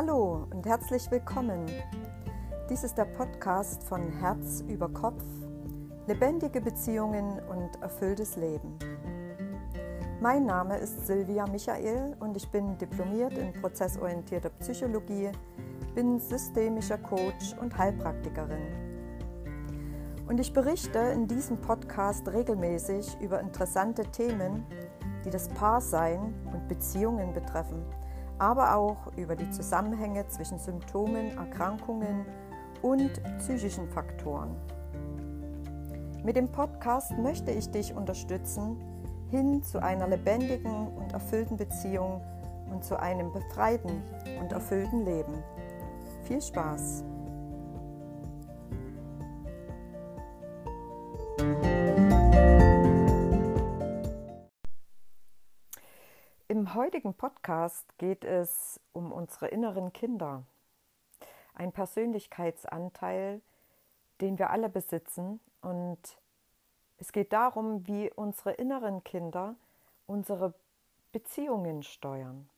Hallo und herzlich willkommen. Dies ist der Podcast von Herz über Kopf, lebendige Beziehungen und erfülltes Leben. Mein Name ist Silvia Michael und ich bin diplomiert in prozessorientierter Psychologie, bin systemischer Coach und Heilpraktikerin. Und ich berichte in diesem Podcast regelmäßig über interessante Themen, die das Paarsein und Beziehungen betreffen aber auch über die Zusammenhänge zwischen Symptomen, Erkrankungen und psychischen Faktoren. Mit dem Podcast möchte ich dich unterstützen hin zu einer lebendigen und erfüllten Beziehung und zu einem befreiten und erfüllten Leben. Viel Spaß! Heutigen Podcast geht es um unsere inneren Kinder. Ein Persönlichkeitsanteil, den wir alle besitzen. Und es geht darum, wie unsere inneren Kinder unsere Beziehungen steuern.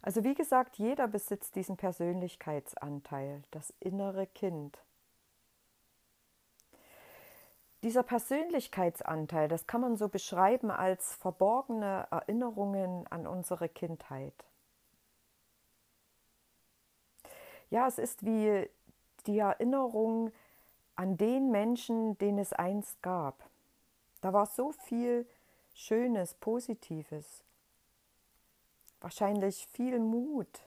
Also wie gesagt, jeder besitzt diesen Persönlichkeitsanteil, das innere Kind. Dieser Persönlichkeitsanteil, das kann man so beschreiben als verborgene Erinnerungen an unsere Kindheit. Ja, es ist wie die Erinnerung an den Menschen, den es einst gab. Da war so viel Schönes, Positives. Wahrscheinlich viel Mut,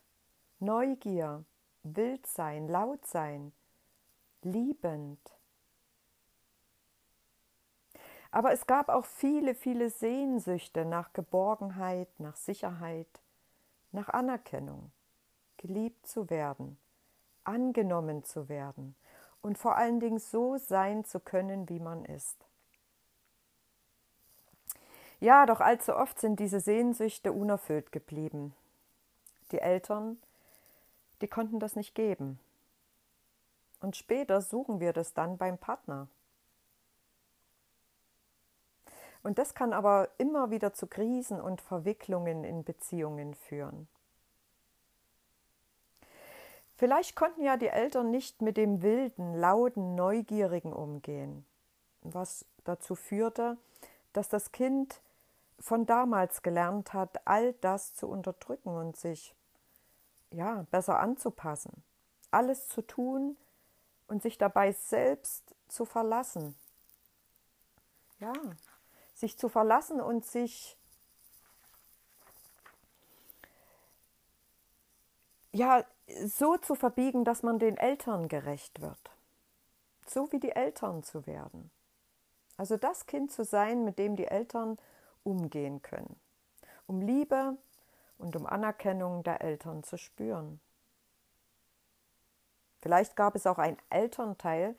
Neugier, wild sein, laut sein, liebend. Aber es gab auch viele, viele Sehnsüchte nach Geborgenheit, nach Sicherheit, nach Anerkennung, geliebt zu werden, angenommen zu werden und vor allen Dingen so sein zu können, wie man ist. Ja, doch allzu oft sind diese Sehnsüchte unerfüllt geblieben. Die Eltern, die konnten das nicht geben. Und später suchen wir das dann beim Partner. Und das kann aber immer wieder zu Krisen und Verwicklungen in Beziehungen führen. Vielleicht konnten ja die Eltern nicht mit dem wilden, lauten, neugierigen umgehen, was dazu führte, dass das Kind von damals gelernt hat, all das zu unterdrücken und sich ja besser anzupassen, alles zu tun und sich dabei selbst zu verlassen. Ja, sich zu verlassen und sich ja so zu verbiegen, dass man den Eltern gerecht wird. So wie die Eltern zu werden. Also das Kind zu sein, mit dem die Eltern umgehen können, um Liebe und um Anerkennung der Eltern zu spüren. Vielleicht gab es auch ein Elternteil,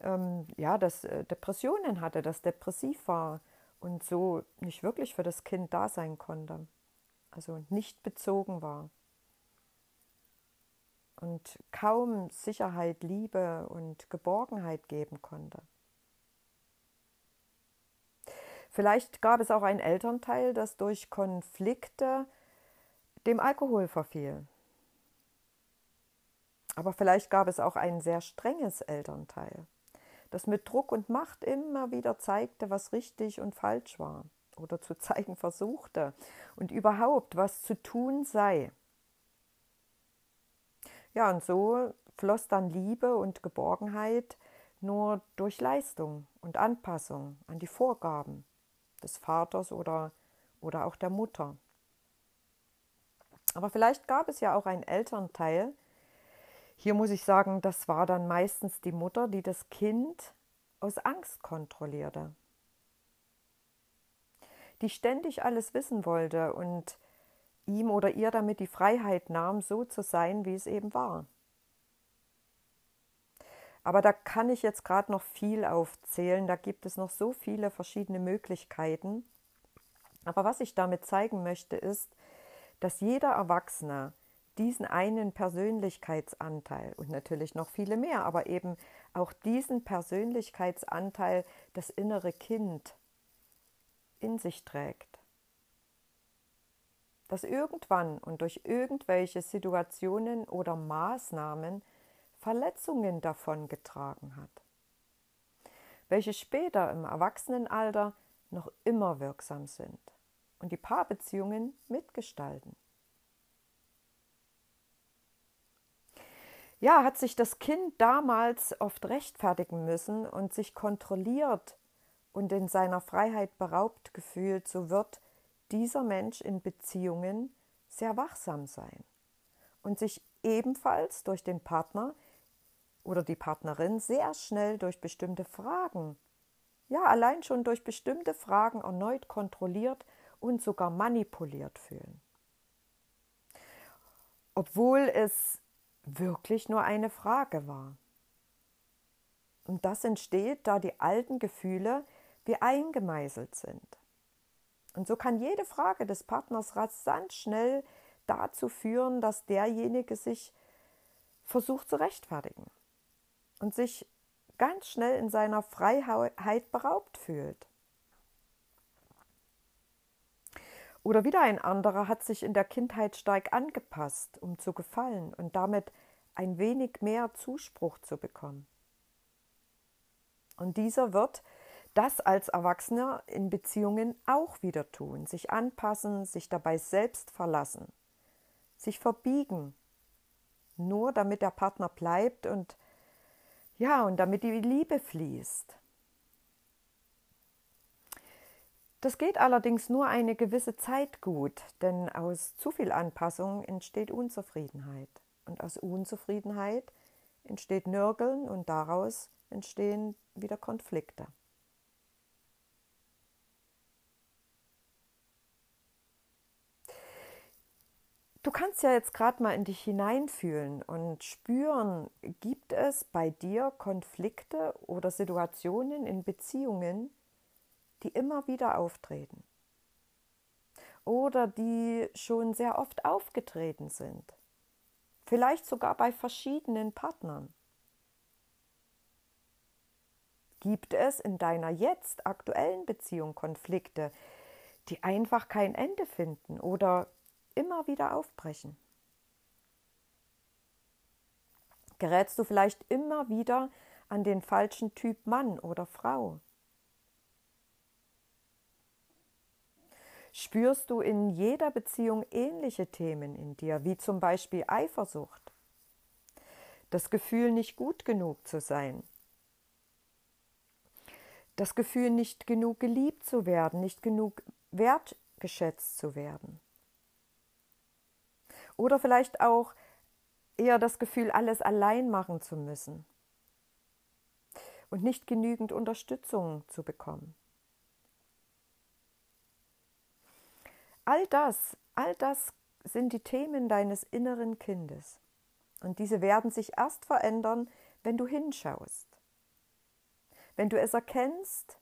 ähm, ja, das äh, Depressionen hatte, das depressiv war, und so nicht wirklich für das Kind da sein konnte, also nicht bezogen war und kaum Sicherheit, Liebe und Geborgenheit geben konnte. Vielleicht gab es auch ein Elternteil, das durch Konflikte dem Alkohol verfiel. Aber vielleicht gab es auch ein sehr strenges Elternteil, das mit Druck und Macht immer wieder zeigte, was richtig und falsch war oder zu zeigen versuchte und überhaupt, was zu tun sei. Ja, und so floss dann Liebe und Geborgenheit nur durch Leistung und Anpassung an die Vorgaben des Vaters oder, oder auch der Mutter. Aber vielleicht gab es ja auch einen Elternteil, hier muss ich sagen, das war dann meistens die Mutter, die das Kind aus Angst kontrollierte, die ständig alles wissen wollte und ihm oder ihr damit die Freiheit nahm, so zu sein, wie es eben war. Aber da kann ich jetzt gerade noch viel aufzählen, da gibt es noch so viele verschiedene Möglichkeiten. Aber was ich damit zeigen möchte, ist, dass jeder Erwachsene diesen einen Persönlichkeitsanteil und natürlich noch viele mehr, aber eben auch diesen Persönlichkeitsanteil, das innere Kind in sich trägt. dass irgendwann und durch irgendwelche Situationen oder Maßnahmen Verletzungen davongetragen hat, welche später im Erwachsenenalter noch immer wirksam sind und die Paarbeziehungen mitgestalten. Ja, hat sich das Kind damals oft rechtfertigen müssen und sich kontrolliert und in seiner Freiheit beraubt gefühlt, so wird dieser Mensch in Beziehungen sehr wachsam sein und sich ebenfalls durch den Partner oder die Partnerin sehr schnell durch bestimmte Fragen, ja allein schon durch bestimmte Fragen erneut kontrolliert und sogar manipuliert fühlen. Obwohl es wirklich nur eine Frage war. Und das entsteht, da die alten Gefühle wie eingemeißelt sind. Und so kann jede Frage des Partners rasant schnell dazu führen, dass derjenige sich versucht zu rechtfertigen und sich ganz schnell in seiner Freiheit beraubt fühlt. Oder wieder ein anderer hat sich in der Kindheit stark angepasst, um zu gefallen und damit ein wenig mehr Zuspruch zu bekommen. Und dieser wird das als Erwachsener in Beziehungen auch wieder tun, sich anpassen, sich dabei selbst verlassen, sich verbiegen, nur damit der Partner bleibt und ja, und damit die Liebe fließt. Das geht allerdings nur eine gewisse Zeit gut, denn aus zu viel Anpassung entsteht Unzufriedenheit. Und aus Unzufriedenheit entsteht Nörgeln und daraus entstehen wieder Konflikte. Du kannst ja jetzt gerade mal in dich hineinfühlen und spüren, gibt es bei dir Konflikte oder Situationen in Beziehungen, die immer wieder auftreten oder die schon sehr oft aufgetreten sind, vielleicht sogar bei verschiedenen Partnern. Gibt es in deiner jetzt aktuellen Beziehung Konflikte, die einfach kein Ende finden oder immer wieder aufbrechen? Gerätst du vielleicht immer wieder an den falschen Typ Mann oder Frau? Spürst du in jeder Beziehung ähnliche Themen in dir, wie zum Beispiel Eifersucht, das Gefühl, nicht gut genug zu sein, das Gefühl, nicht genug geliebt zu werden, nicht genug wertgeschätzt zu werden? Oder vielleicht auch eher das Gefühl, alles allein machen zu müssen und nicht genügend Unterstützung zu bekommen. All das, all das sind die Themen deines inneren Kindes. Und diese werden sich erst verändern, wenn du hinschaust. Wenn du es erkennst,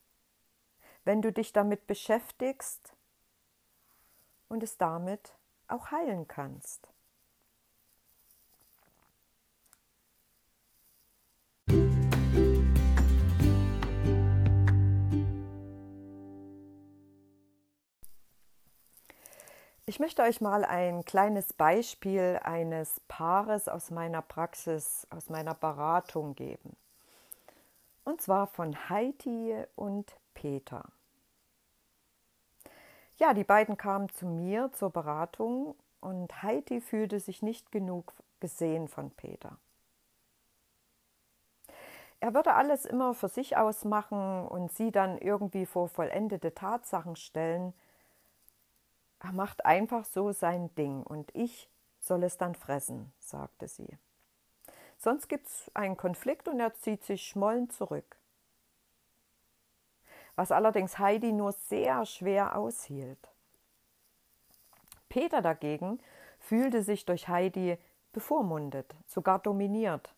wenn du dich damit beschäftigst und es damit auch heilen kannst. Ich möchte euch mal ein kleines Beispiel eines Paares aus meiner Praxis, aus meiner Beratung geben. Und zwar von Heidi und Peter. Ja, die beiden kamen zu mir zur Beratung und Heidi fühlte sich nicht genug gesehen von Peter. Er würde alles immer für sich ausmachen und sie dann irgendwie vor vollendete Tatsachen stellen – er macht einfach so sein Ding und ich soll es dann fressen, sagte sie. Sonst gibt es einen Konflikt und er zieht sich schmollend zurück. Was allerdings Heidi nur sehr schwer aushielt. Peter dagegen fühlte sich durch Heidi bevormundet, sogar dominiert.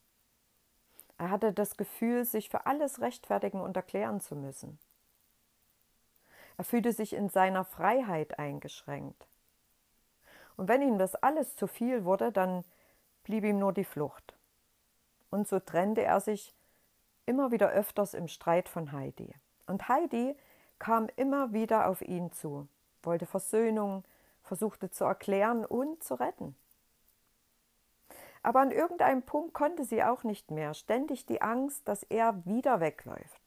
Er hatte das Gefühl, sich für alles rechtfertigen und erklären zu müssen. Er fühlte sich in seiner Freiheit eingeschränkt. Und wenn ihm das alles zu viel wurde, dann blieb ihm nur die Flucht. Und so trennte er sich immer wieder öfters im Streit von Heidi. Und Heidi kam immer wieder auf ihn zu, wollte Versöhnung, versuchte zu erklären und zu retten. Aber an irgendeinem Punkt konnte sie auch nicht mehr, ständig die Angst, dass er wieder wegläuft.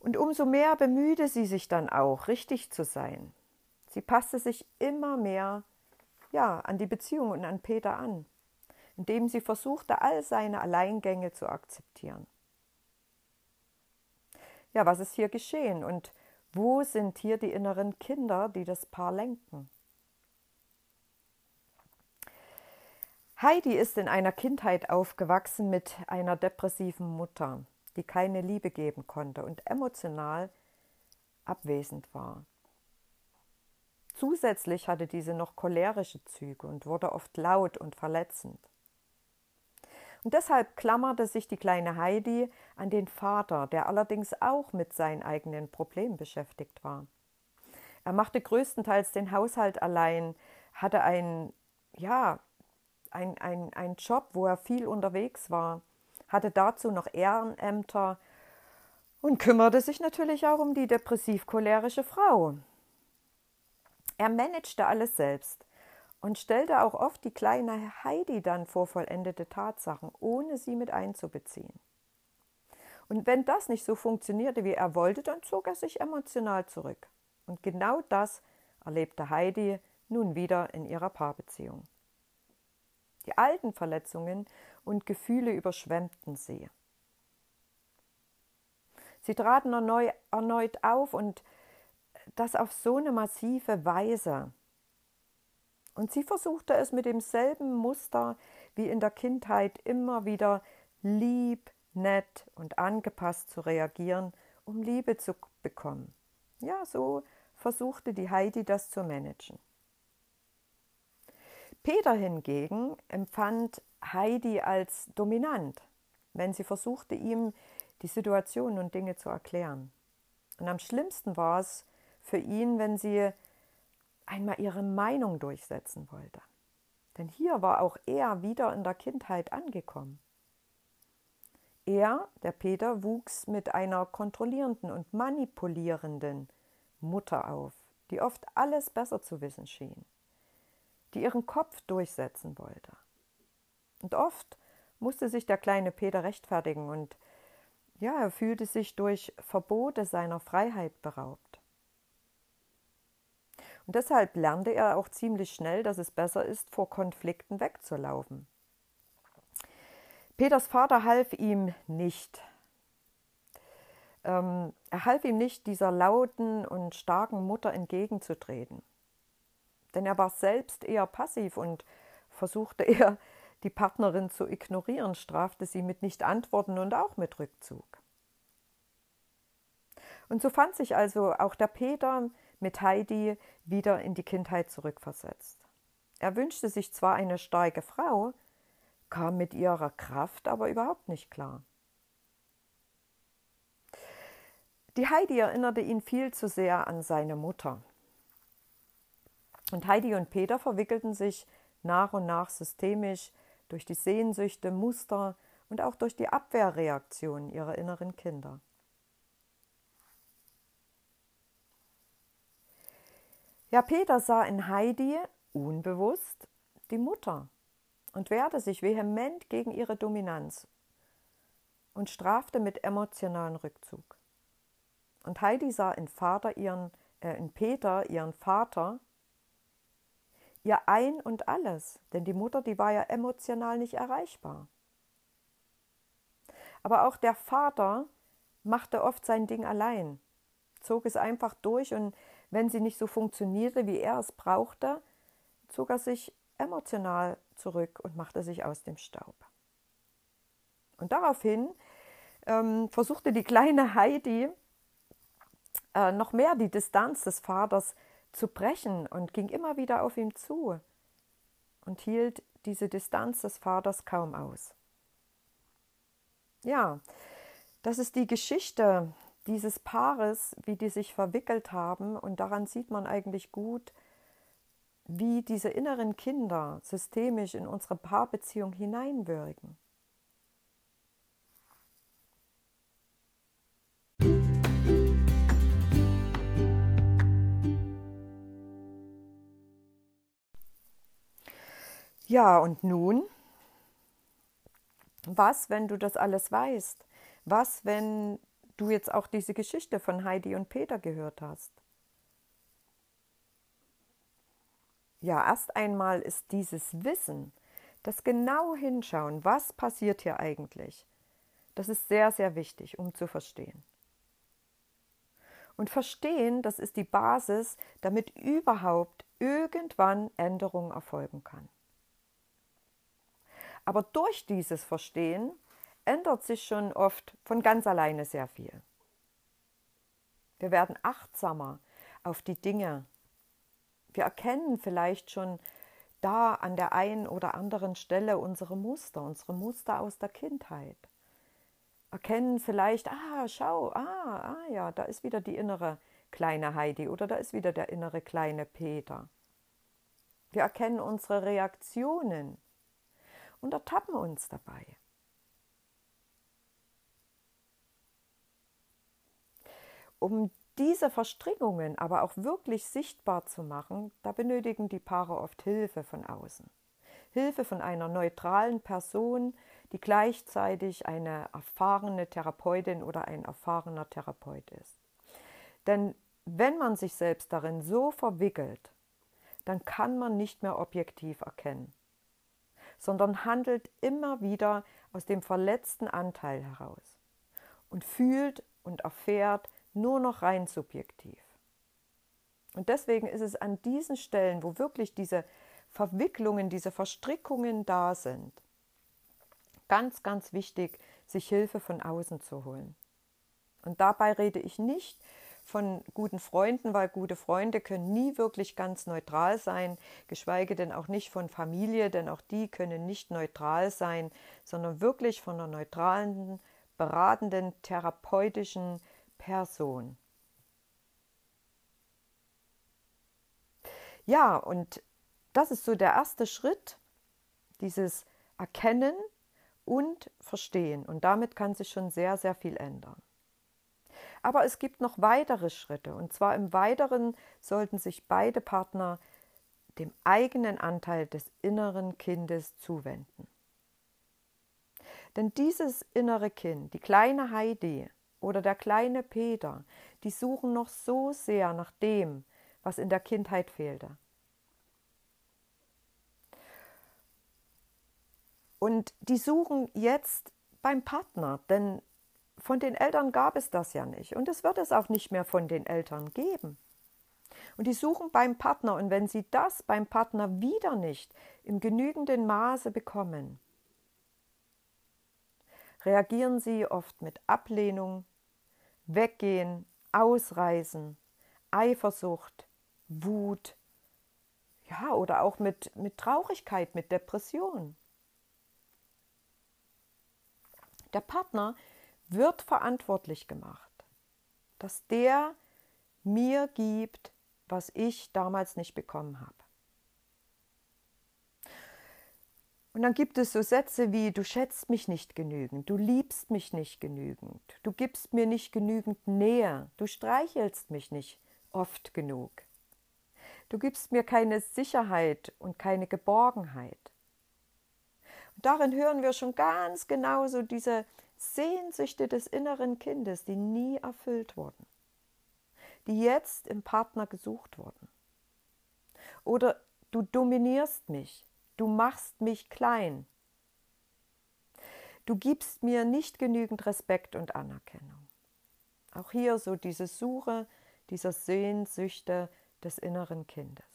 Und umso mehr bemühte sie sich dann auch, richtig zu sein. Sie passte sich immer mehr ja, an die Beziehung und an Peter an, indem sie versuchte, all seine Alleingänge zu akzeptieren. Ja, was ist hier geschehen und wo sind hier die inneren Kinder, die das Paar lenken? Heidi ist in einer Kindheit aufgewachsen mit einer depressiven Mutter, die keine Liebe geben konnte und emotional abwesend war. Zusätzlich hatte diese noch cholerische Züge und wurde oft laut und verletzend. Und deshalb klammerte sich die kleine Heidi an den Vater, der allerdings auch mit seinen eigenen Problemen beschäftigt war. Er machte größtenteils den Haushalt allein, hatte ein, ja, ein, ein, ein Job, wo er viel unterwegs war, hatte dazu noch Ehrenämter und kümmerte sich natürlich auch um die depressiv-cholerische Frau. Er managte alles selbst und stellte auch oft die kleine Heidi dann vor vollendete Tatsachen, ohne sie mit einzubeziehen. Und wenn das nicht so funktionierte, wie er wollte, dann zog er sich emotional zurück. Und genau das erlebte Heidi nun wieder in ihrer Paarbeziehung. Die alten Verletzungen und Gefühle überschwemmten sie. Sie traten erneut auf und das auf so eine massive Weise. Und sie versuchte es mit demselben Muster wie in der Kindheit immer wieder lieb, nett und angepasst zu reagieren, um Liebe zu bekommen. Ja, so versuchte die Heidi das zu managen. Peter hingegen empfand Heidi als dominant, wenn sie versuchte, ihm die Situation und Dinge zu erklären. Und am schlimmsten war es, für ihn, wenn sie einmal ihre Meinung durchsetzen wollte. Denn hier war auch er wieder in der Kindheit angekommen. Er, der Peter, wuchs mit einer kontrollierenden und manipulierenden Mutter auf, die oft alles besser zu wissen schien, die ihren Kopf durchsetzen wollte. Und oft musste sich der kleine Peter rechtfertigen und ja, er fühlte sich durch Verbote seiner Freiheit beraubt. Und deshalb lernte er auch ziemlich schnell, dass es besser ist, vor Konflikten wegzulaufen. Peters Vater half ihm nicht. Ähm, er half ihm nicht, dieser lauten und starken Mutter entgegenzutreten. Denn er war selbst eher passiv und versuchte eher, die Partnerin zu ignorieren, strafte sie mit Nicht-Antworten und auch mit Rückzug. Und so fand sich also auch der Peter mit Heidi wieder in die Kindheit zurückversetzt. Er wünschte sich zwar eine starke Frau, kam mit ihrer Kraft aber überhaupt nicht klar. Die Heidi erinnerte ihn viel zu sehr an seine Mutter. Und Heidi und Peter verwickelten sich nach und nach systemisch durch die Sehnsüchte, Muster und auch durch die Abwehrreaktionen ihrer inneren Kinder. Ja, Peter sah in Heidi unbewusst die Mutter und wehrte sich vehement gegen ihre Dominanz und strafte mit emotionalen Rückzug. Und Heidi sah in, ihren, äh, in Peter ihren Vater ihr Ein und alles, denn die Mutter, die war ja emotional nicht erreichbar. Aber auch der Vater machte oft sein Ding allein, zog es einfach durch und wenn sie nicht so funktionierte, wie er es brauchte, zog er sich emotional zurück und machte sich aus dem Staub. Und daraufhin ähm, versuchte die kleine Heidi äh, noch mehr die Distanz des Vaters zu brechen und ging immer wieder auf ihn zu und hielt diese Distanz des Vaters kaum aus. Ja, das ist die Geschichte dieses Paares, wie die sich verwickelt haben. Und daran sieht man eigentlich gut, wie diese inneren Kinder systemisch in unsere Paarbeziehung hineinwirken. Ja, und nun? Was, wenn du das alles weißt? Was, wenn du jetzt auch diese Geschichte von Heidi und Peter gehört hast? Ja, erst einmal ist dieses Wissen, das genau hinschauen, was passiert hier eigentlich, das ist sehr, sehr wichtig, um zu verstehen. Und verstehen, das ist die Basis, damit überhaupt irgendwann Änderung erfolgen kann. Aber durch dieses Verstehen ändert sich schon oft von ganz alleine sehr viel. Wir werden achtsamer auf die Dinge. Wir erkennen vielleicht schon da an der einen oder anderen Stelle unsere Muster, unsere Muster aus der Kindheit. Erkennen vielleicht, ah, schau, ah, ah ja, da ist wieder die innere kleine Heidi oder da ist wieder der innere kleine Peter. Wir erkennen unsere Reaktionen und ertappen uns dabei. Um diese Verstrickungen aber auch wirklich sichtbar zu machen, da benötigen die Paare oft Hilfe von außen. Hilfe von einer neutralen Person, die gleichzeitig eine erfahrene Therapeutin oder ein erfahrener Therapeut ist. Denn wenn man sich selbst darin so verwickelt, dann kann man nicht mehr objektiv erkennen, sondern handelt immer wieder aus dem verletzten Anteil heraus und fühlt und erfährt nur noch rein subjektiv. Und deswegen ist es an diesen Stellen, wo wirklich diese Verwicklungen, diese Verstrickungen da sind, ganz, ganz wichtig, sich Hilfe von außen zu holen. Und dabei rede ich nicht von guten Freunden, weil gute Freunde können nie wirklich ganz neutral sein, geschweige denn auch nicht von Familie, denn auch die können nicht neutral sein, sondern wirklich von einer neutralen, beratenden, therapeutischen Person. Ja, und das ist so der erste Schritt, dieses Erkennen und Verstehen. Und damit kann sich schon sehr, sehr viel ändern. Aber es gibt noch weitere Schritte. Und zwar im Weiteren sollten sich beide Partner dem eigenen Anteil des inneren Kindes zuwenden. Denn dieses innere Kind, die kleine Heidi oder der kleine Peter, die suchen noch so sehr nach dem, was in der Kindheit fehlte. Und die suchen jetzt beim Partner, denn von den Eltern gab es das ja nicht und es wird es auch nicht mehr von den Eltern geben. Und die suchen beim Partner und wenn sie das beim Partner wieder nicht im genügenden Maße bekommen, reagieren sie oft mit Ablehnung, Weggehen, Ausreißen, Eifersucht, Wut, ja, oder auch mit, mit Traurigkeit, mit Depression. Der Partner wird verantwortlich gemacht, dass der mir gibt, was ich damals nicht bekommen habe. Und dann gibt es so Sätze wie, du schätzt mich nicht genügend, du liebst mich nicht genügend, du gibst mir nicht genügend Nähe, du streichelst mich nicht oft genug, du gibst mir keine Sicherheit und keine Geborgenheit. Und darin hören wir schon ganz genau so diese Sehnsüchte des inneren Kindes, die nie erfüllt wurden, die jetzt im Partner gesucht wurden. Oder du dominierst mich, du machst mich klein, du gibst mir nicht genügend Respekt und Anerkennung. Auch hier so diese Suche dieser Sehnsüchte des inneren Kindes.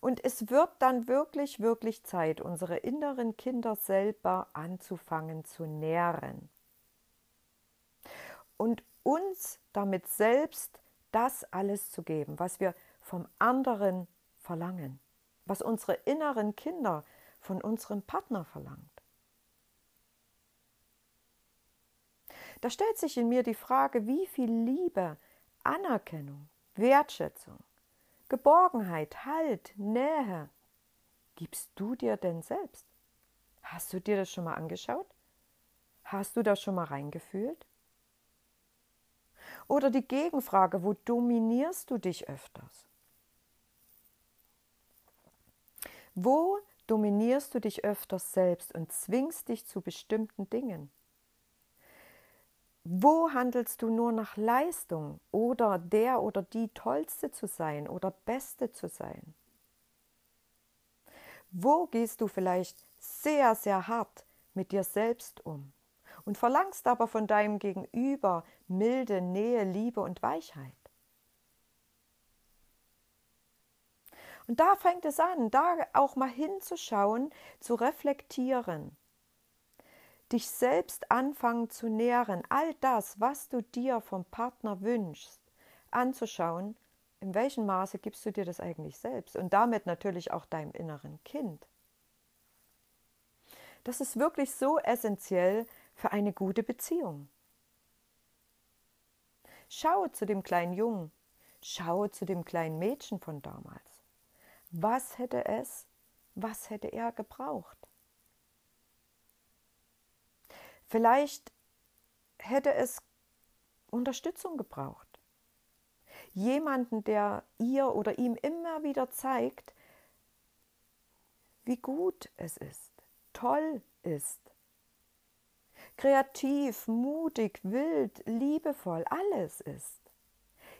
Und es wird dann wirklich, wirklich Zeit, unsere inneren Kinder selber anzufangen zu nähren. Und uns damit selbst das alles zu geben, was wir vom anderen verlangen, was unsere inneren Kinder von unserem Partner verlangt. Da stellt sich in mir die Frage, wie viel Liebe, Anerkennung, Wertschätzung Geborgenheit, Halt, Nähe gibst du dir denn selbst? Hast du dir das schon mal angeschaut? Hast du da schon mal reingefühlt? Oder die Gegenfrage, wo dominierst du dich öfters? Wo dominierst du dich öfters selbst und zwingst dich zu bestimmten Dingen? Wo handelst du nur nach Leistung oder der oder die Tollste zu sein oder Beste zu sein? Wo gehst du vielleicht sehr, sehr hart mit dir selbst um und verlangst aber von deinem Gegenüber milde Nähe, Liebe und Weichheit? Und da fängt es an, da auch mal hinzuschauen, zu reflektieren dich selbst anfangen zu nähren, all das, was du dir vom Partner wünschst, anzuschauen, in welchem Maße gibst du dir das eigentlich selbst und damit natürlich auch deinem inneren Kind. Das ist wirklich so essentiell für eine gute Beziehung. Schaue zu dem kleinen Jungen, schaue zu dem kleinen Mädchen von damals. Was hätte es, was hätte er gebraucht? Vielleicht hätte es Unterstützung gebraucht. Jemanden, der ihr oder ihm immer wieder zeigt, wie gut es ist, toll ist. Kreativ, mutig, wild, liebevoll, alles ist.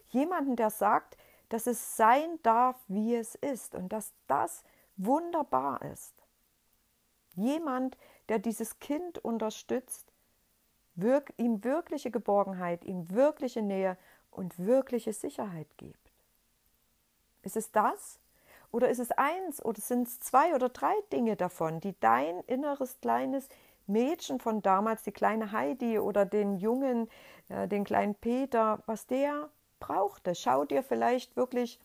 Jemanden, der sagt, dass es sein darf, wie es ist und dass das wunderbar ist. Jemand, der dieses Kind unterstützt, wirk ihm wirkliche Geborgenheit, ihm wirkliche Nähe und wirkliche Sicherheit gibt. Ist es das? Oder ist es eins oder sind es zwei oder drei Dinge davon, die dein inneres kleines Mädchen von damals, die kleine Heidi oder den Jungen, äh, den kleinen Peter, was der brauchte? Schau dir vielleicht wirklich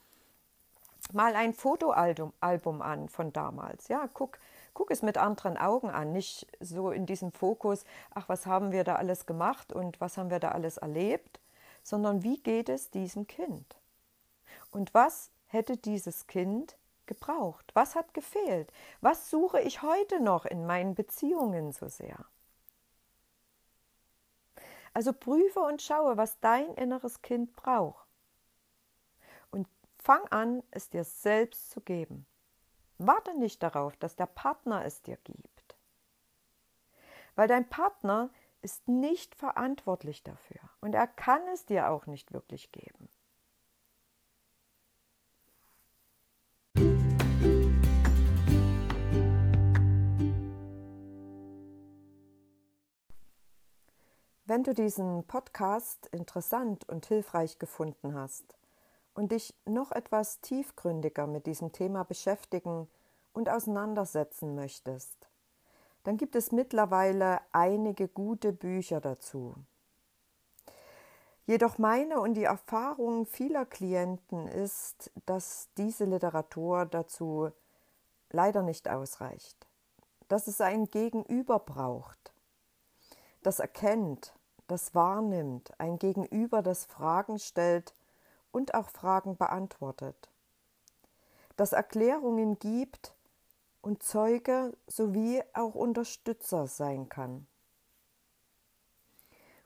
mal ein Fotoalbum an von damals. Ja, guck, guck es mit anderen Augen an, nicht so in diesem Fokus, ach, was haben wir da alles gemacht und was haben wir da alles erlebt, sondern wie geht es diesem Kind? Und was hätte dieses Kind gebraucht? Was hat gefehlt? Was suche ich heute noch in meinen Beziehungen so sehr? Also prüfe und schaue, was dein inneres Kind braucht. Fang an, es dir selbst zu geben. Warte nicht darauf, dass der Partner es dir gibt. Weil dein Partner ist nicht verantwortlich dafür und er kann es dir auch nicht wirklich geben. Wenn du diesen Podcast interessant und hilfreich gefunden hast, und dich noch etwas tiefgründiger mit diesem Thema beschäftigen und auseinandersetzen möchtest, dann gibt es mittlerweile einige gute Bücher dazu. Jedoch meine und die Erfahrung vieler Klienten ist, dass diese Literatur dazu leider nicht ausreicht, dass es ein Gegenüber braucht, das erkennt, das wahrnimmt, ein Gegenüber, das Fragen stellt, und auch Fragen beantwortet, das Erklärungen gibt und Zeuge sowie auch Unterstützer sein kann.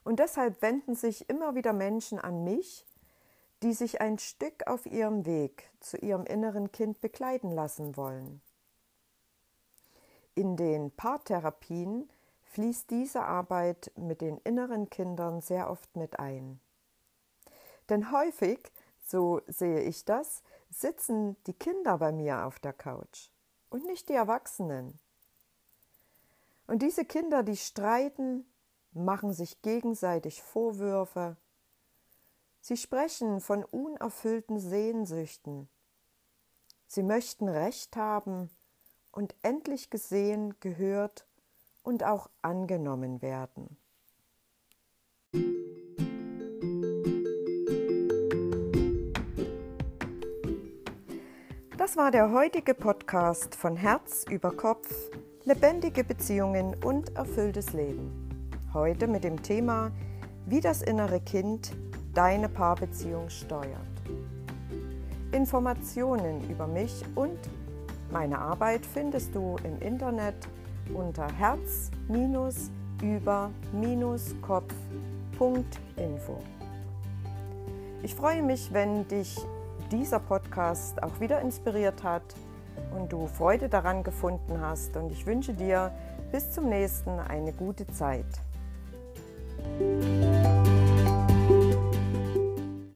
Und deshalb wenden sich immer wieder Menschen an mich, die sich ein Stück auf ihrem Weg zu ihrem inneren Kind begleiten lassen wollen. In den Paartherapien fließt diese Arbeit mit den inneren Kindern sehr oft mit ein. Denn häufig so sehe ich das, sitzen die Kinder bei mir auf der Couch und nicht die Erwachsenen. Und diese Kinder, die streiten, machen sich gegenseitig Vorwürfe, sie sprechen von unerfüllten Sehnsüchten, sie möchten Recht haben und endlich gesehen, gehört und auch angenommen werden. Das war der heutige Podcast von Herz über Kopf, lebendige Beziehungen und erfülltes Leben. Heute mit dem Thema, wie das innere Kind deine Paarbeziehung steuert. Informationen über mich und meine Arbeit findest du im Internet unter herz-über-kopf.info. Ich freue mich, wenn dich dieser Podcast auch wieder inspiriert hat und du Freude daran gefunden hast. Und ich wünsche dir bis zum nächsten eine gute Zeit.